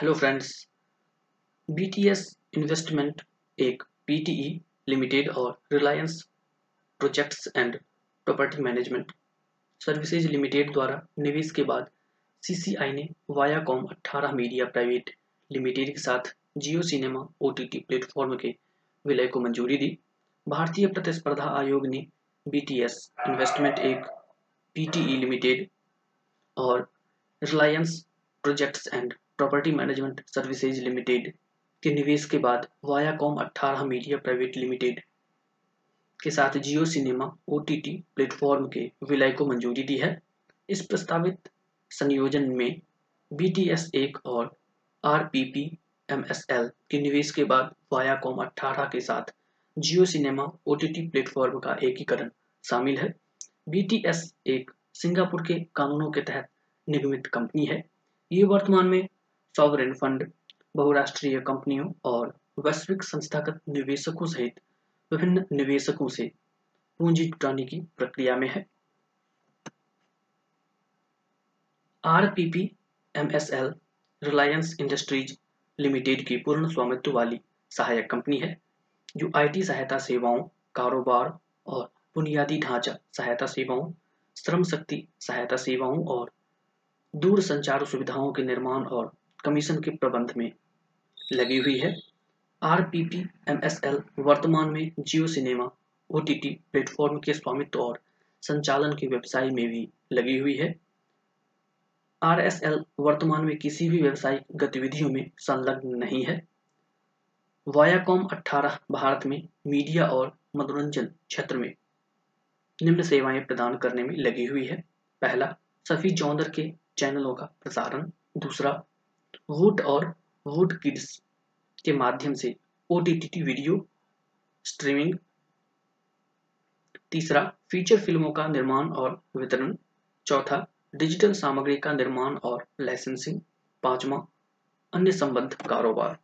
Hello friends BTS investment एक PTE limited और Reliance projects and property management services limited द्वारा निवेश के बाद सीसीआई ने वायाकॉम 18 मीडिया प्राइवेट लिमिटेड के साथ जियो सिनेमा ओटीटी प्लेटफॉर्म के विलय को मंजूरी दी। भारतीय प्रतिस्पर्धा आयोग ने बीटीएस इन्वेस्टमेंट एक पीटीई लिमिटेड और Reliance projects and property management services limited के निवेश के बाद वायाकॉम 18 मीडिया प्राइवेट लिमिटेड के साथ जियो सिनेमा ओटीटी प्लेटफॉर्म के विलय को मंजूरी दी है। इस प्रस्तावित संयोजन में बीटीएस एक और आरपीपी एमएसएल के निवेश के बाद वायाकॉम 18 के साथ जियो सिनेमा ओटीटी प्लेटफॉर्म का एकीकरण शामिल है। बीटीएस एक सिंगापुर के कानूनों के तहत निगमित कंपनी है। ये वर्तमान में सॉवरेन फंड बहुराष्ट्रीय कंपनियों और वैश्विक संस्थागत निवेशकों सहित विभिन्न निवेशकों से पूंजी जुटाने की प्रक्रिया में है। RPP MSL Reliance industries limited की पूर्ण स्वामित्व वाली सहायक कंपनी है, जो आईटी सहायता सेवाओं, कारोबार और बुनियादी ढांचा सहायता सेवाओं, श्रम शक्ति सहायता सेवाओं और दूर संचार सुविधाओं के निर्माण और कमीशन के प्रबंध में लगी हुई है। R P P M S L वर्तमान में Jio cinema O T T platform के स्वामित्व और संचालन के व्यवसाय में भी लगी हुई है। आर एस एल वर्तमान में किसी भी व्यवसायिक गतिविधियों में संलग्न नहीं है। वायाकॉम 18 भारत में मीडिया और मनोरंजन क्षेत्र में निम्न सेवाएँ प्रदान करने में लगी हुई है। पहला, सफी जौंदर के चैनलों का प्रसारण। दूसरा वुड और वुड किड्स के माध्यम से ओटीटी वीडियो स्ट्रीमिंग तीसरा फीचर फ़िल्मों का निर्माण और वितरण, चौथा डिजिटल सामग्री का निर्माण और लाइसेंसिंग पांचवा, अन्य संबद्ध कारोबार।